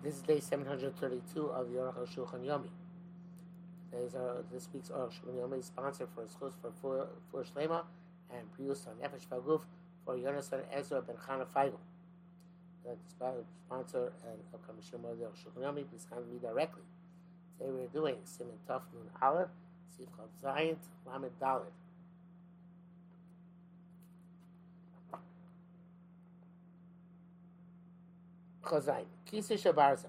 This is day 732 of the Aruch Shulchan Yomi. Today's our, this week's Aruch Shulchan Yomi is sponsored for Schus for for Shlema and Prius on Nefesh Vaguf for Yonasan Ezra Ben Chana Feigl. The sponsor and upcoming Shema of the Aruch Shulchan Yomi, please contact me directly. Today we're doing Simon Tuf Nun Aleph, Sif Chav Zayin, Lamed Dalet. Chazayin. Kisa Shabarza,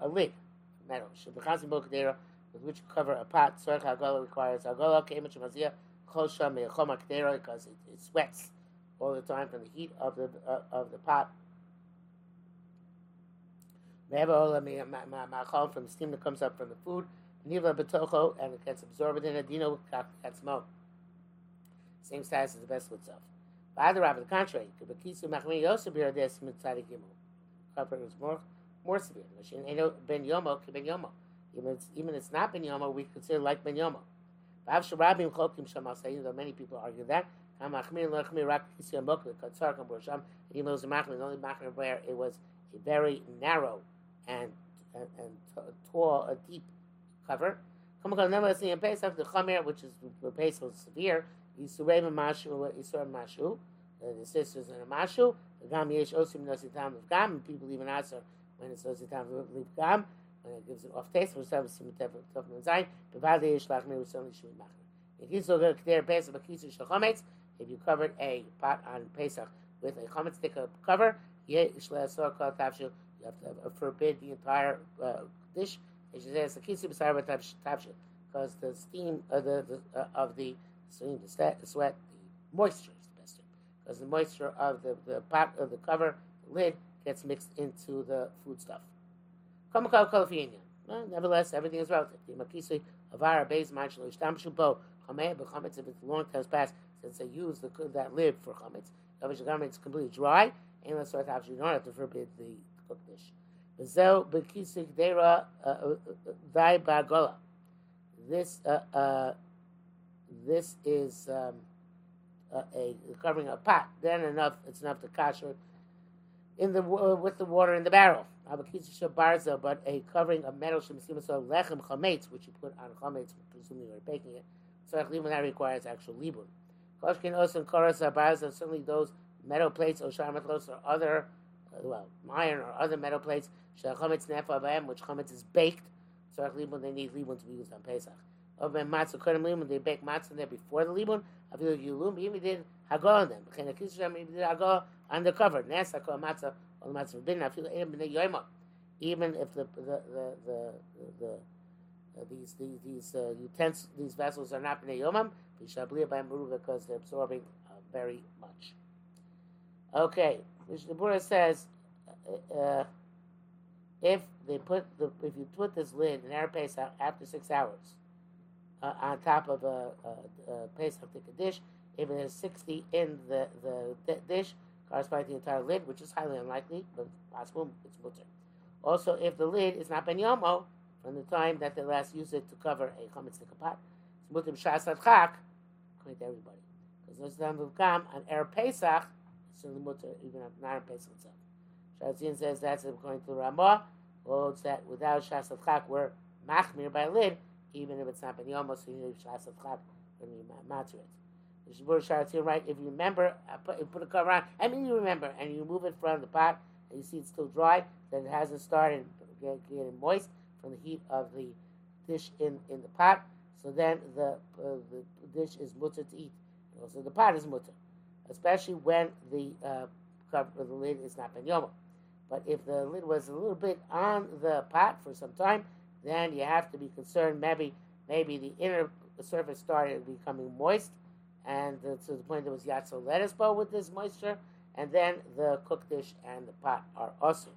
a lid, metal, Shabachazim Bokadera, with which cover a pot. Sorach Hagola requires Hagola, Kemet Shemazia, Chosha Mechoma Kadera, because it, it sweats all the time from the heat of the uh, of the pot. From the steam that comes up from the food, Nivla Betocho, and it gets absorbed in a Dino Katzmo. Same size as the vessel itself. By the Rav, the contrary, Kibakisu Machmi Yosef Birades Mitzadik Cover is more more severe. Ben Yomo Ben Yomo. Even it's, even it's not Ben Yomo, we consider like Ben Yomo. Though many people argue that. Even though it's only machmir where it was a very narrow and and, and tall, a deep cover. Nevertheless, in Pesach, the chamer, which is the Pesach was severe, Yisurim Mashu, Yisurim Mashu, the sisters in a Mashu, Gam yesh osim nositam of gam, people even answer when it's ositam of gam, when it gives an off taste, for some simitef of zayin, bevade yesh lachmir with only shui machmir. If you still go to Pesach b'kisu shachometz, if you covered a pot on Pesach with a chometz stick cover, yesh le'asor kol tavshil, you have to uh, forbid the entire uh, dish. It says the kisu b'sar because the steam of the, the uh, of the steam, the sweat, the moisture because the moisture of the, the pot of the cover, the lid, gets mixed into the food stuff. Nevertheless, everything is relative. If it's long time passed since they use the, that lid for chametz, if it's completely dry, and let's start you don't have to forbid the cooked dish. Uh, uh, uh. This uh, uh, this is. Um, uh, a covering a pot, then enough it's enough to kasher in the uh, with the water in the barrel. Barza, but a covering of metal shemisimaso lechem chametz, which you put on chametz, presumably you're baking it. So that requires actual libun. Koshkin osan koras barza, certainly those metal plates or sharmatlos or other, uh, well, iron or other metal plates, chametz nefa which chametz is baked. So they need libun to be used on Pesach. Of a matzah kodim libun, they bake matzah there before the libun. Avilu Yulum, even did Hagol on them. B'chein HaKishem, even did Hagol undercover. Nes HaKol Matzah, Ol Matzah Bin, Afilu Eim B'nei Yoimah. Even if the, the, the, the, the uh, these these these uh, utensils, these vessels are not bnei yomam, because they're absorbing uh, very much. Okay, Mishnah Berurah says uh, uh, if they put the if you put this lid in air pace after six hours, uh, on top of a, a, a Pesach dish. If it is 60 in the, the dish, corresponding to the entire lid, which is highly unlikely, but possible, it's mutter. Also, if the lid is not ben yomo, from the time that they last used it to cover a chametz pot, it's mutter b'shas chak, according to everybody. Because those time of gam on er Pesach, it's the mutter even on not Pesach itself. Shazin says that's according to Ramah, holds that without shas chak, we're machmir by lid, even if it's not ben yomos, you need shas of when you matter it. Sharatz here, right? If you remember, put, you put a cover on. I mean, you remember, and you move it from the pot, and you see it's still dry, then it hasn't started getting moist from the heat of the dish in, in the pot. So then the uh, the dish is mutter to eat. So the pot is mutter, especially when the uh, cover the lid is not ben yomo. But if the lid was a little bit on the pot for some time, then you have to be concerned. Maybe maybe the inner surface started becoming moist, and to the point there was yatso lettuce bowl with this moisture, and then the cooked dish and the pot are also.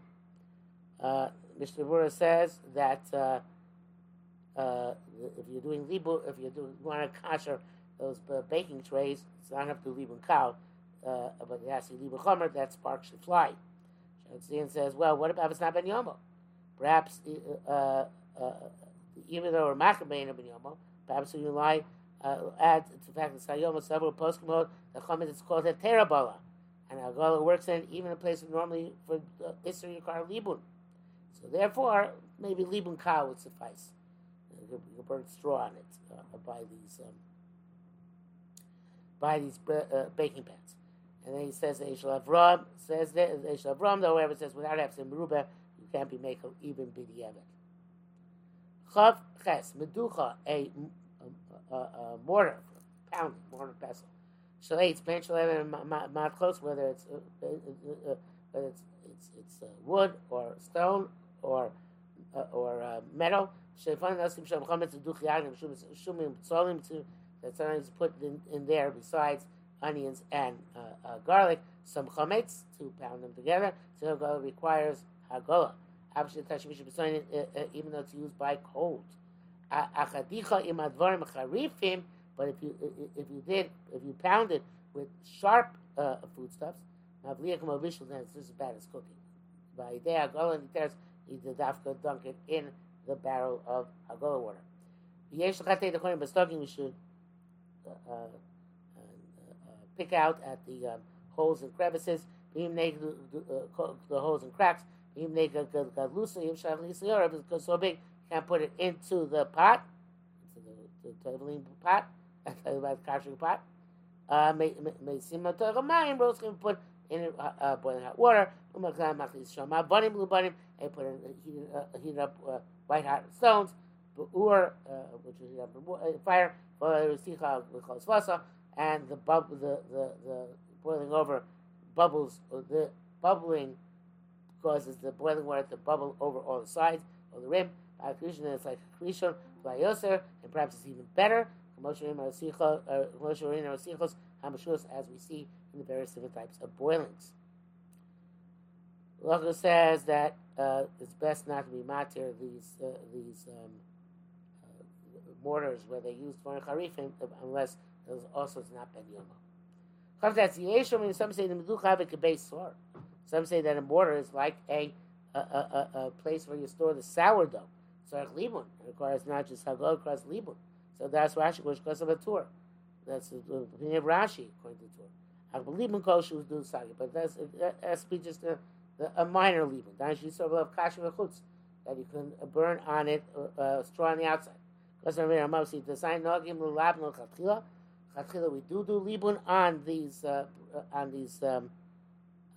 Uh, Mishnah Berurah says that uh, uh, if you're doing libu, if you're doing you want to kasher those uh, baking trays, it's not enough to libu cow, uh, but it has to be libu chomer, that spark should fly. Shantzin says, well, what about if it's not ben yomo? Perhaps uh, even though we're Machabein of Yomo, perhaps you lie, uh, add to the fact that Sayoma several post mode, the Chomet is called a Terabala. And Agola works in even a place normally for uh, Isser Yikar Libun. So therefore, maybe libun ka would suffice. You could burn straw on it uh, by these um, by these uh, baking pans. And then he says Eshel Avram says that Eshel Avram, though, whoever says without having merubah, you can't be making even b'di'evet. Chav ches meducha a, mortar pounding mortar pestle. Shalates ben shalaim mat close whether it's uh, uh, uh, whether it's it's it's wood or stone or or metal. Shefan nasim sham chametz duch yagim shumim tzolim to that sometimes put in, in there besides onions and garlic, some chametz to pound them together. So it requires hagola. Uh, uh, even though it's used by cold. But if you if you did if you pound it with sharp uh, foodstuffs, mavliach mavishul, it's just as bad as cooking. By day and you dafka dunk it in the barrel of hagola water. B'stoking we should uh, uh, uh, pick out at the um, holes and crevices, the, the holes and cracks, because so big, can't put it into the pot, into the, the traveling pot, about kashing pot. Uh, may may seem to a mine, bros can put in uh, uh, boiling hot water. Umaklan maklis shama bunim blue bunim, and put in heat, uh, heat up uh, white hot stones, or uh, which is heat up uh, fire, and the bub the, the the boiling over bubbles the bubbling causes the boiling water to bubble over all the sides of the rim. Creation, it's like by Yoser, and perhaps it's even better. As we see in the various different types of boilings. Logo says that uh, it's best not to be matir these uh, these um, uh, mortars where they use for charifim unless those also is not ben yoma. Some say the meducha have a. Some say that a mortar is like a a, a, a place where you store the sourdough. So libun it requires not just hagol, requires libun. So that's Rashi goes because of a tour. That's the opinion of Rashi according to tour. I believe in kol shoes do sagi, but that's to be just a, a minor libun. Rashi sort of kasha v'chutz that you can burn on it uh, uh, straw on the outside. Because I'm see the nogim l'lab no we do do libun on these uh, on these um,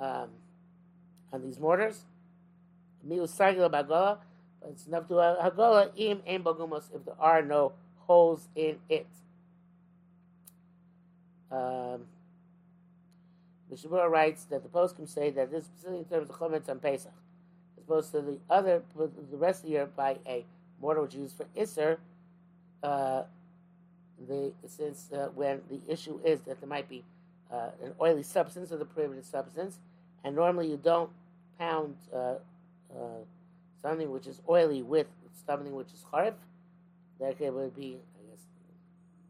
um, on these mortars. But it's enough to Hagola im ein bagumos if there are no holes in it. Um, Mishnah Berurah writes that the poskim say that this is specifically in terms of chometz on Pesach, as opposed to the other, the rest of the year by a mortar which is used for Isser, uh, the since uh, when the issue is that there might be uh, an oily substance or the prohibited substance, and normally you don't pound uh, uh, something which is oily with something which is charif, that it would be,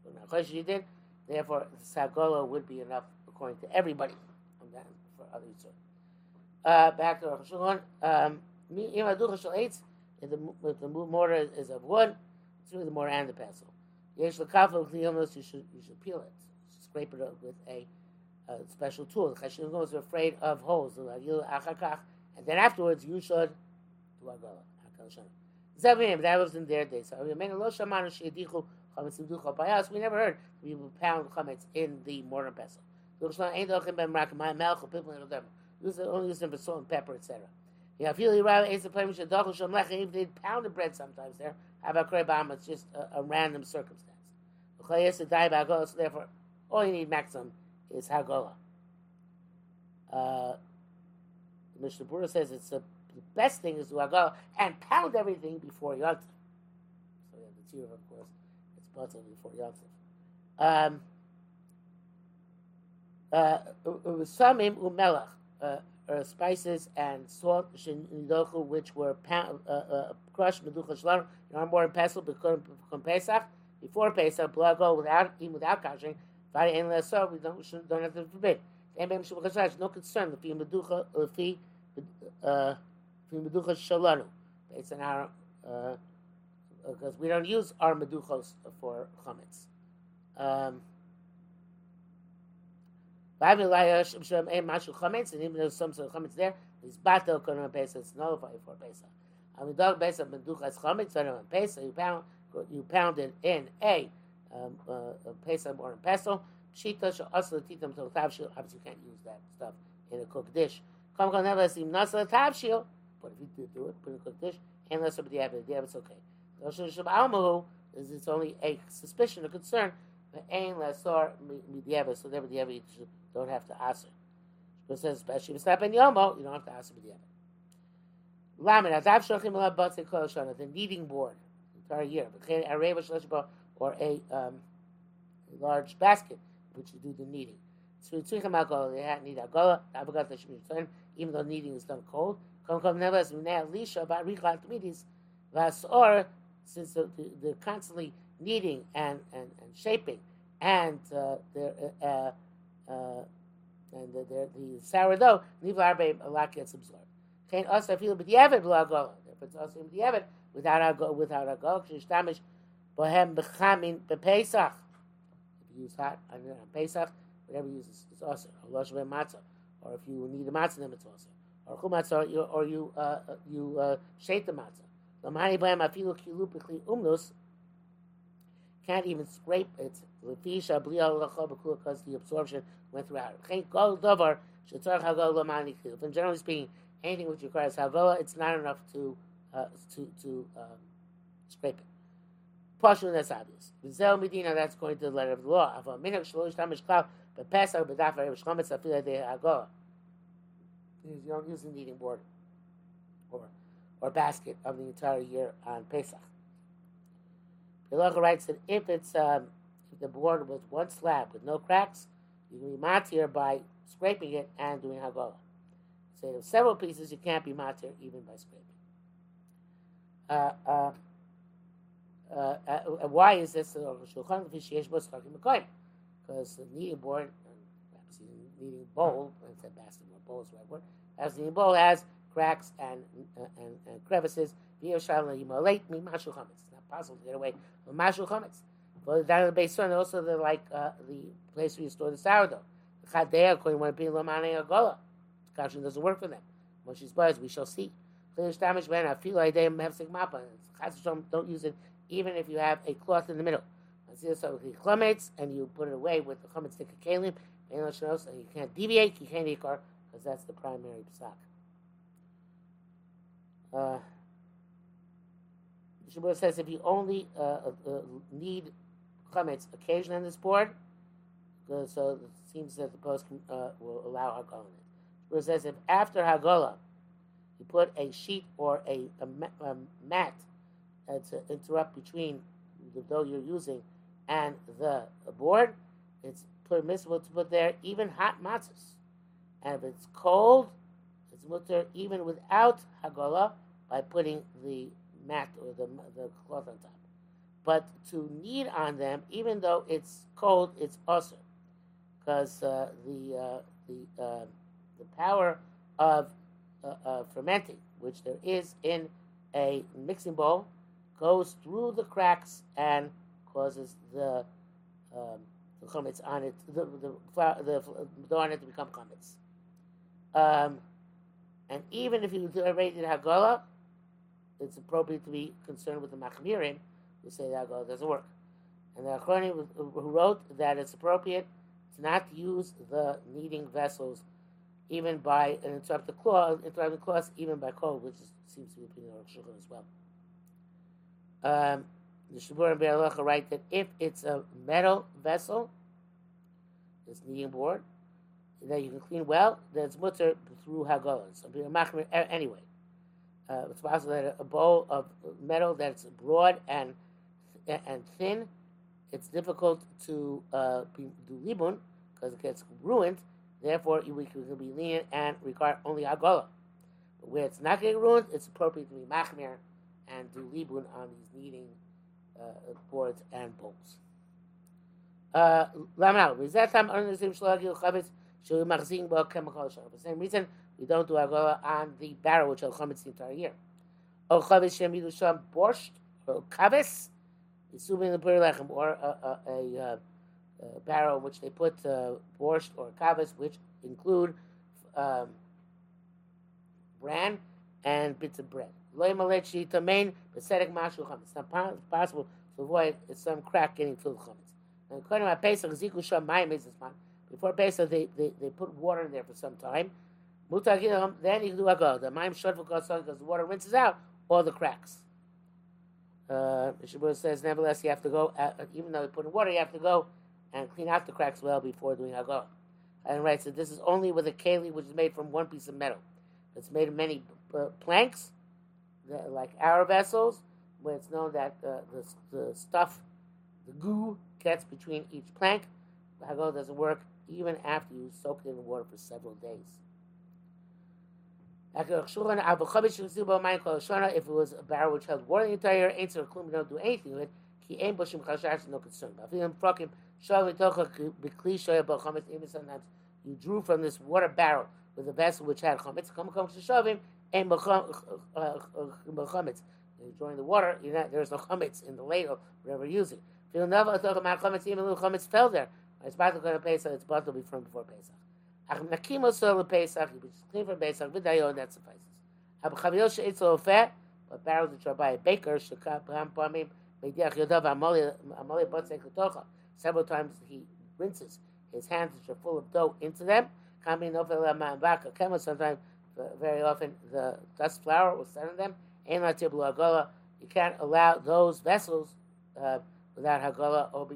I guess, you did. Therefore, the sagola would be enough according to everybody. For other uh, back to Rosh um, if the, if the mortar is of wood, it's really the mortar and the pestle. You should you should peel it, scrape it up with a a special tool. The Chashidim was afraid of holes. And then afterwards, you should do Agala. That was in their days. So we never heard people pound chametz in the mortar pestle. Those only use them for salt and pepper, etc. Yeah, if you rather ate the play with if they pounded bread sometimes there, how about krebam? It's just a, a random circumstance. So therefore, all you need maximum is Hagolah. Uh, Mishnah Berurah says it's a, the best thing is to Hagolah and pound everything before Yontif. So yeah, the Tzir, of course, it's button before Yontif. Um, uh, umelach, uh, uh, spices and salt, which were pound, uh, uh, crushed meducha shalom, are more in pestle become Pesach. Before Pesach, blood go without even without kashing. Vada ein le'asor, we don't, we don't have to forbid. Ein beim shabbat chashash, no concern, lefi meducha, lefi, uh, lefi meducha shalanu. Based on our, uh, because we don't use our meduchos for chametz. Um, and even some sort of chametz there, is batel konon pesach, it's nullified for pesach. Amidog base of menduchas chametz, so on Pesach, you pound, you pound it in a, um, uh, a Pesach or a pestle. Pshita also titam to tavshil. Obviously, you can't use that stuff in a cooked dish. Come come never seem nasa tavshil, but if you do do it, put in a cooked dish, and let somebody have it. the it's okay. Rosh Hashanah is it's only a suspicion or concern, ain lasor midyeva, so never the you don't have to answer. It says, especially if it's not ben yomo, you don't have to answer midyeva. Lamed adav shochim alav batze kol shana, the kneading board, entire year, or a um, a large basket, which you do the kneading. So tzrichim alcohol, they had need agola, avogat the even though kneading is done cold. Kom kom never as minay lisha about richat midis, vasor, since they're constantly kneading and, and, and shaping, and uh, they're uh, uh, uh and the, the sourdough, leave arbe a lot gets absorbed. Can't also feel but the avid blagola. If it's also the avid without our go without our go, kishtamish bohem bechamin bepesach. If you use hot on Pesach, whatever you use is, is also or losh matzah, or if you need a matzah, then it's also or chumatzah, or you uh, uh you uh, shake the matzah. Lamani bohem afilu kilu umnus can't even scrape it. Because the absorption went throughout. And generally speaking, anything which requires havoa, it's not enough to uh, to to um, scrape it. Partially, that's obvious. Vizel medina, that's going to the letter of the law. Ava minhag shlosh tamish klav, but pesach the b'daf erev shchometz afila de hagoa. You don't use the kneading board or or basket of the entire year on Pesach. The writes that if it's um, if the board was one slab with no cracks, you can be matir by scraping it and doing hagolah. So several pieces, you can't be matir even by scraping. Uh, uh, uh, uh why is this? Because the board, perhaps the kneading bowl, instead of basket, bowl is the right word, as the bowl has cracks and, uh, and, and crevices. It's not possible to get away from mashul. But down in the base also the like uh, the place where you store the sourdough. The chadei according to being lomane agola. Kashin doesn't work for them. When she's buzzed, we shall see. damage man. I feel like they have sigmapa. Don't use it even if you have a cloth in the middle. So and you put it away with the chametz of and you can't deviate. You can't ikar because that's the primary psak. Uh, Shabbat says if you only uh, uh, uh need chametz occasionally on this board, uh, so it seems that the post uh, will allow Hagolah in it. says if after Hagolah you put a sheet or a, a, a mat to interrupt between the dough you're using and the board, it's permissible to put there even hot matzahs. And if it's cold, it's mutter even without Hagolah by putting the mat or the, the cloth on top. But to knead on them, even though it's cold, it's also because uh, the uh, the uh, the power of uh, fermenting, which there is in a mixing bowl, goes through the cracks and causes the um, the chametz on it, the the the dough on it to become chametz. Um, and even if you already did Hagolah, it's appropriate to be concerned with the Machmirim who say that Hagolah doesn't work. And the Achronim who wrote that it's appropriate to not use the kneading vessels even by an interrupt clause, claw, interrupt the claws even by cold, which is, seems to be opinion of Shulchan as well. Um, the Shabur and Be'alacha write that if it's a metal vessel, this kneading board, that you can clean well, then it's mutter through Hagolah. So be a anyway. Uh, it's possible that a bowl of metal that's broad and and thin, it's difficult to uh, do libun because it gets ruined. Therefore, we can be lenient and require only agola. But where it's not getting ruined, it's appropriate to be machmir and do libun on these kneading uh, boards and bowls. Uh, Ramadan, that missing both kemakosh. for the same reason, we don't do agola on the barrel, which al chametz the entire year. O chavis shem sham borscht or kavis, assuming the or a, a, a, uh, a, barrel which they put uh, borscht or kavis, which include um, bran and bits of bread. It's not possible to avoid some crack getting filled with chametz. And according to Pesach, ziku sham mayim is this Before Pesach, they, they, they put water in there for some time. Then you can do a The mayim short because the water rinses out all the cracks. Uh, Shabbat says, nevertheless, you have to go, uh, even though you put in water, you have to go and clean out the cracks well before doing Hagolah. And writes that this is only with a keli which is made from one piece of metal. It's made of many uh, planks, like our vessels, where it's known that the, the stuff, the goo, gets between each plank. The doesn't work even after you soak it in water for several days. Uh, if it was a barrel which held water the entire ain't so don't do anything with it. Ki ain boshim chashash no concern. Sometimes you drew from this water barrel with a vessel which had chametz. Come come to shavim ain chametz. You're the water. Not, there's no chametz in the ladle, whatever you use it. If you never talk about chametz. Even little chametz fell there. It's to go to Pesach. It's about to be from before Pesach. Ach nakim oso lepesach, you just clean for Pesach, v'dayon, that suffices. Ab chaviyot she'etz ofeh, but barrels which are by a baker, shekah pam pamim, meidiach yodav amoli botzek l'tocha. Several times he rinses his hands, which are full of dough, into them. Kami nofel ma'ambaka kema, sometimes, very often, the dust flour will set in them. You can't allow those vessels uh, without hagola or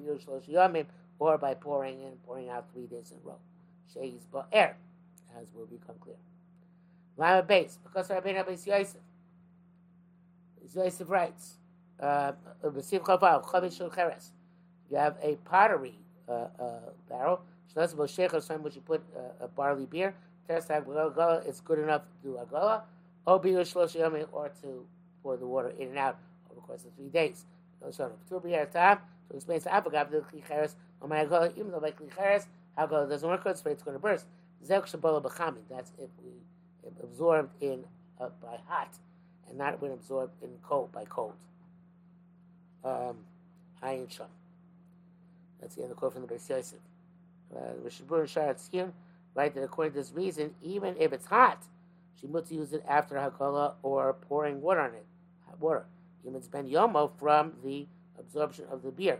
or by pouring in, pouring out three days in a row. Sheis Ba'er, as will become clear. Lama base, because Rabbi Rabbi Yosef. Yosef writes, uh, you have a pottery uh, uh, barrel, which you put uh, a barley beer, it's good enough to do agala, or to pour the water in and out over the course of three days. Time, to explain to Apagav, the klicheres, even though by klicheres, Alcohol doesn't work it's going to burst. That's if we absorbed in uh, by hot and not when absorbed in cold by cold. Um, Ayin Sham. That's the end of the quote from the Beis Yosef. Uh, Rishbur and Sharat here write that according to this reason, even if it's hot, she must use it after Hakala or pouring water on it. Water. Even it's Ben Yomo from the absorption of the beer.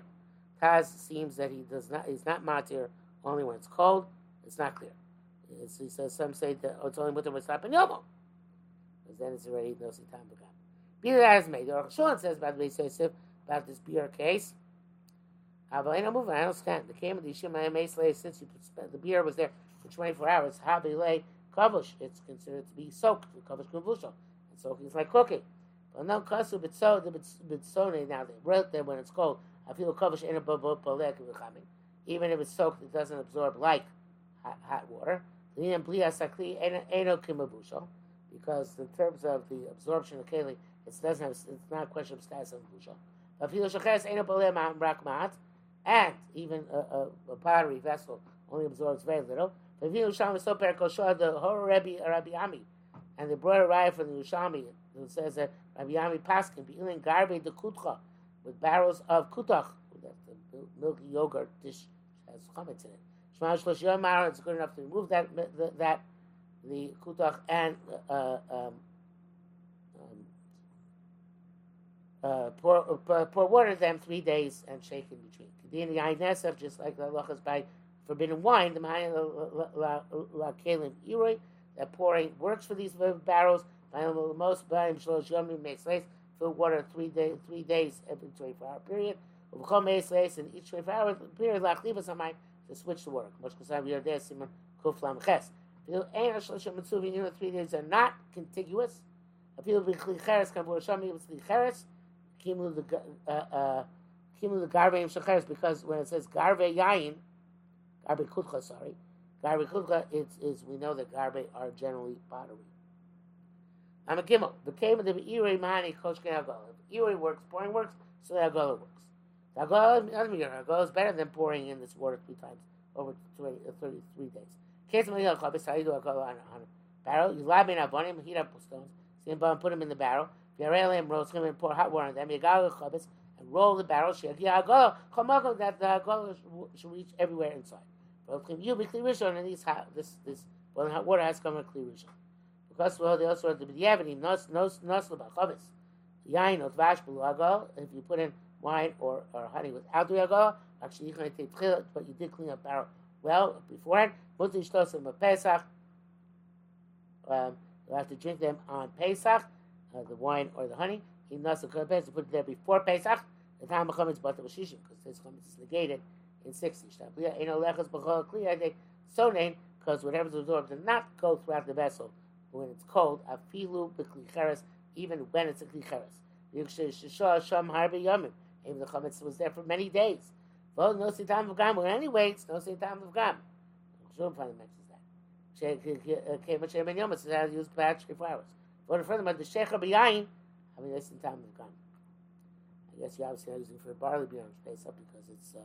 Taz seems that he does not he's not matir only when it's cold. It's not clear. It's, he says some say that oh, it's only winter when it's not yomo, because then it's already no time began. Be that as made. Or Sean says about the Yosef about this beer case. Avalena move. I understand. The came of the Yishim Mesley since you the beer was there for 24 hours. Habilay kavush. It's considered to be soaked. Kavush kavusha. And soaking is like cooking. But now kasu bitso the bitsone now they wrote there when it's cold. I feel kavush in a balek even if it's soaked, it doesn't absorb like hot, hot water. Because in terms of the absorption of keli, it doesn't have, it's not a question of status of busha. And even a, a, a pottery vessel only absorbs very little. The whole Rabbi, Rabbi Ami, and they brought a riot from the Ushami who says that Rabbi Ami Paskin, in garbe de kutcha, with barrels of kutach, the milky yogurt dish has chametz in it. Shema Shlosh Yomar, it's good enough to remove that, the, that the kutach and uh, um, um, uh, pour, uh, pour water them three days and shake in between. Kedin Yain just like the halachas by forbidden wine, the Mayan la kelim iroi, that pouring works for these barrels. The most by Shlosh Yomim makes place fill water three day, three days every twenty four hour period. Ubchom Meis in each 24 hours period lachlivas hamayim to switch to work. Much kasav yerdeh simon kuf lam ches. Fil ein the three days are not contiguous. Fil b'chli cheres kan b'rosham yim tzli cheres kimu the uh, uh, kimu the garve im shecheres because when it says garve yain, garve kutcha sorry, garve kutcha it's is we know that garve are generally pottery. I'm a gimel. The came of the irei mani koshke agol. Irei works, pouring works, so the agol works. Hagol is better than pouring in this water three times over 20, uh, 33 days. Case of Mahil Chabis, how you do Hagol on a barrel? You lab in Avonim, heat up stones, stand by and put them in the barrel. Yarelim, roast them and pour hot water on them. Yagal Chabis, and roll the barrel. Shek Hagol, Chamago, that the Hagol should reach everywhere inside. You be Kli Rishon, and these, this, this boiling hot water has come to Kli Rishon. Because well, they also be the evidence. Nos nos nos lebachavis. Yain or dvash below If you put in wine or, or honey without the agol, actually you can take tchilat, but you did clean up barrel well beforehand. Mutter shtosim a Pesach. Um, you have to drink them on Pesach, uh, the wine or the honey. He nasa Pesach, put it there before Pesach. The time becomes but the because this chametz is negated in sixty. So named because whatever's absorbed does not go throughout the vessel when it's cold. Afilu b'klicheres, even when it's a klicheres. Sham harbi yomim. Even the chametz was there for many days. Well, no sitam of gam. Well, anyway, it's no sitam of gam. Shulm finally mentions that. Came a chairman yom. It's how to use patch for hours. But furthermore, the shecha b'yayin. I mean, that's sitam of gam. I guess you're obviously not using for barley beer on space up because it's uh,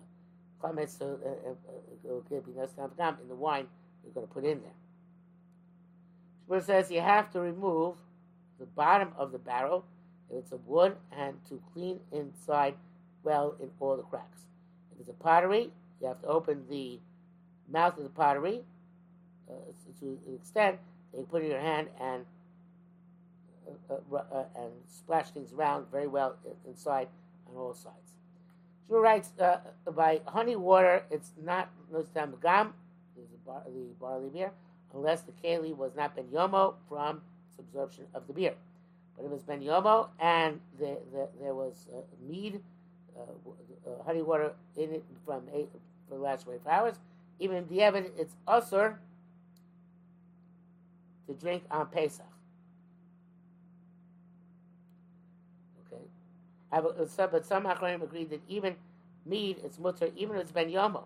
uh, uh, of gam in the wine you're going to put in there. Shmuel says you have to remove the bottom of the barrel if it's a wood and to clean inside well in all the cracks. If it's a pottery, you have to open the mouth of the pottery uh, to an extent that you put in your hand and uh, uh, uh and splash things around very well inside on all sides. Shmuel writes uh, by honey water, it's not no gam, the barley beer, unless the keli was not ben yomo from its absorption of the beer. But it was ben yomo and the, the, there was uh, mead, uh, uh, honey water in it from eight, for the last 24 hours, even in the evidence, it's usher to drink on Pesach. Okay, but some Achronim agreed that even mead, it's mutter, even if it's ben yomo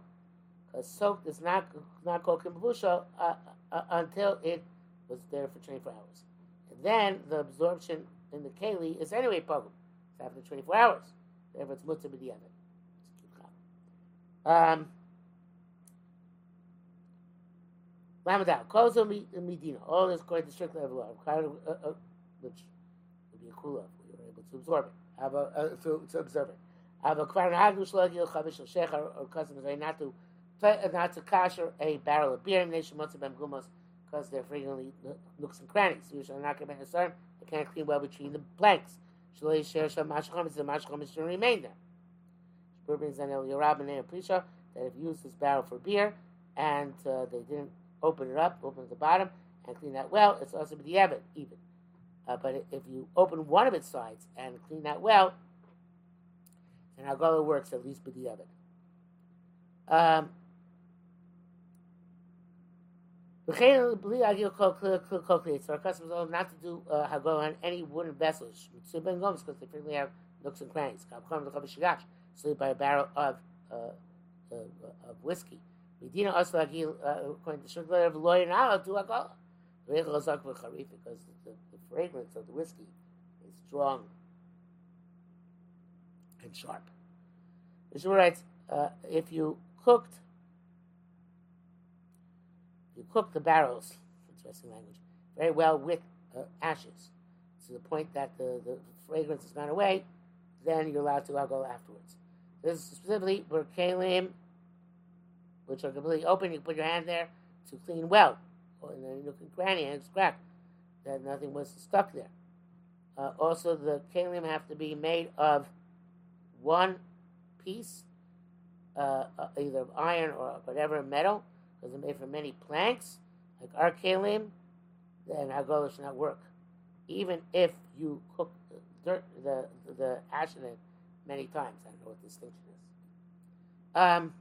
a soak does not not called kimbusha uh, uh, until it was there for 24 hours. And then the absorption in the keli is anyway pogum. It's after 24 hours. Therefore, it's mutzah b'diavad. Um, Lamadal, Kozo Medina, all this according to strict level of uh, uh, which would be a kula if we were able to absorb it, have a, uh, to, to observe it. Have a kvar nagdu shlagil chavish shechar or cousin not to not to kasher a barrel of beer, because they're frequently nooks and crannies. Usually not going to concern. They can't clean well between the blanks. Shalei share sham mashcham the mashcham should remain there. Brings on El Yorab and Prisha that if you use this barrel for beer and uh, they didn't open it up, open the bottom and clean that well, it's also the Evid even. Uh, but if you open one of its sides and clean that well, then Hagala works at least with the Evid. Um, So our customers are not to do uh, hago on any wooden vessels. because they frequently have nooks and crannies. So by a barrel of uh, uh, of whiskey. Medina also according to Shulchan of lawyer Because the, the, the fragrance of the whiskey is strong and sharp. Mishra writes, uh, if you cooked you cook the barrels, interesting language, very well with uh, ashes to the point that the, the fragrance has gone away, then you're allowed to go afterwards. This is specifically for kalim, which are completely open. You put your hand there to clean well, or in the nook and cranny and cracked, that nothing was stuck there. Uh, also, the kalim have to be made of one piece, uh, uh, either of iron or whatever metal, because they're made from many planks, like our kalim, then Hagolah should not work. Even if you cook the dirt, the, the ash in it many times. I don't know what the distinction is. Um,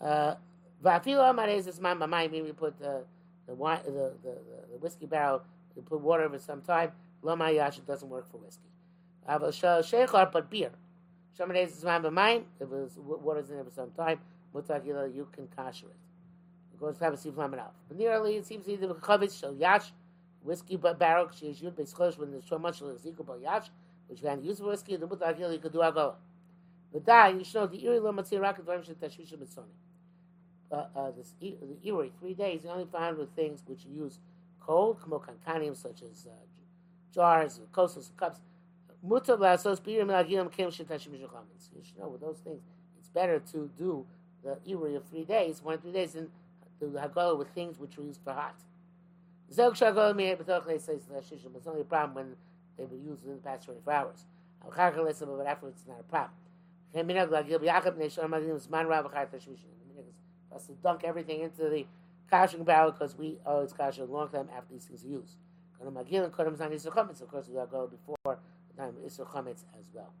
uh, Vafilo Amarez is my mind. Maybe put the the wine, the, the, the, whiskey barrel, you put water over some time. Lo Mayash, it doesn't work for whiskey. Sheikhar, but beer. Shamanez is my mind. If it was water's in it for some time, mutakila, you can kasher it. It goes to have a siflam enough. But nearly, it seems either chavitz shel yash, whiskey barrel, she is used chosh when there's so much leziku but yash, which you can use whiskey, the mutakila, you could do agola. But that, you should know the iri lo matzir rakat vayim shel tashvisha mitzoni. Uh, uh, the iri, three days, you only found with things which use cold, kamo such as uh, jars, kosas, cups. Mutab lasos birim You should know with those things, it's better to do the Iri of three days, one or three days, and the Hagala with things which were used for hot. It's only a problem when they were used within the past 24 hours. Al karka listen, but afterwards it's not a problem. Us to dunk everything into the kashing barrel because we oh it's kasher a long time after these things are used. Chametz. Of course, we gotta go before the time of isur chametz as well.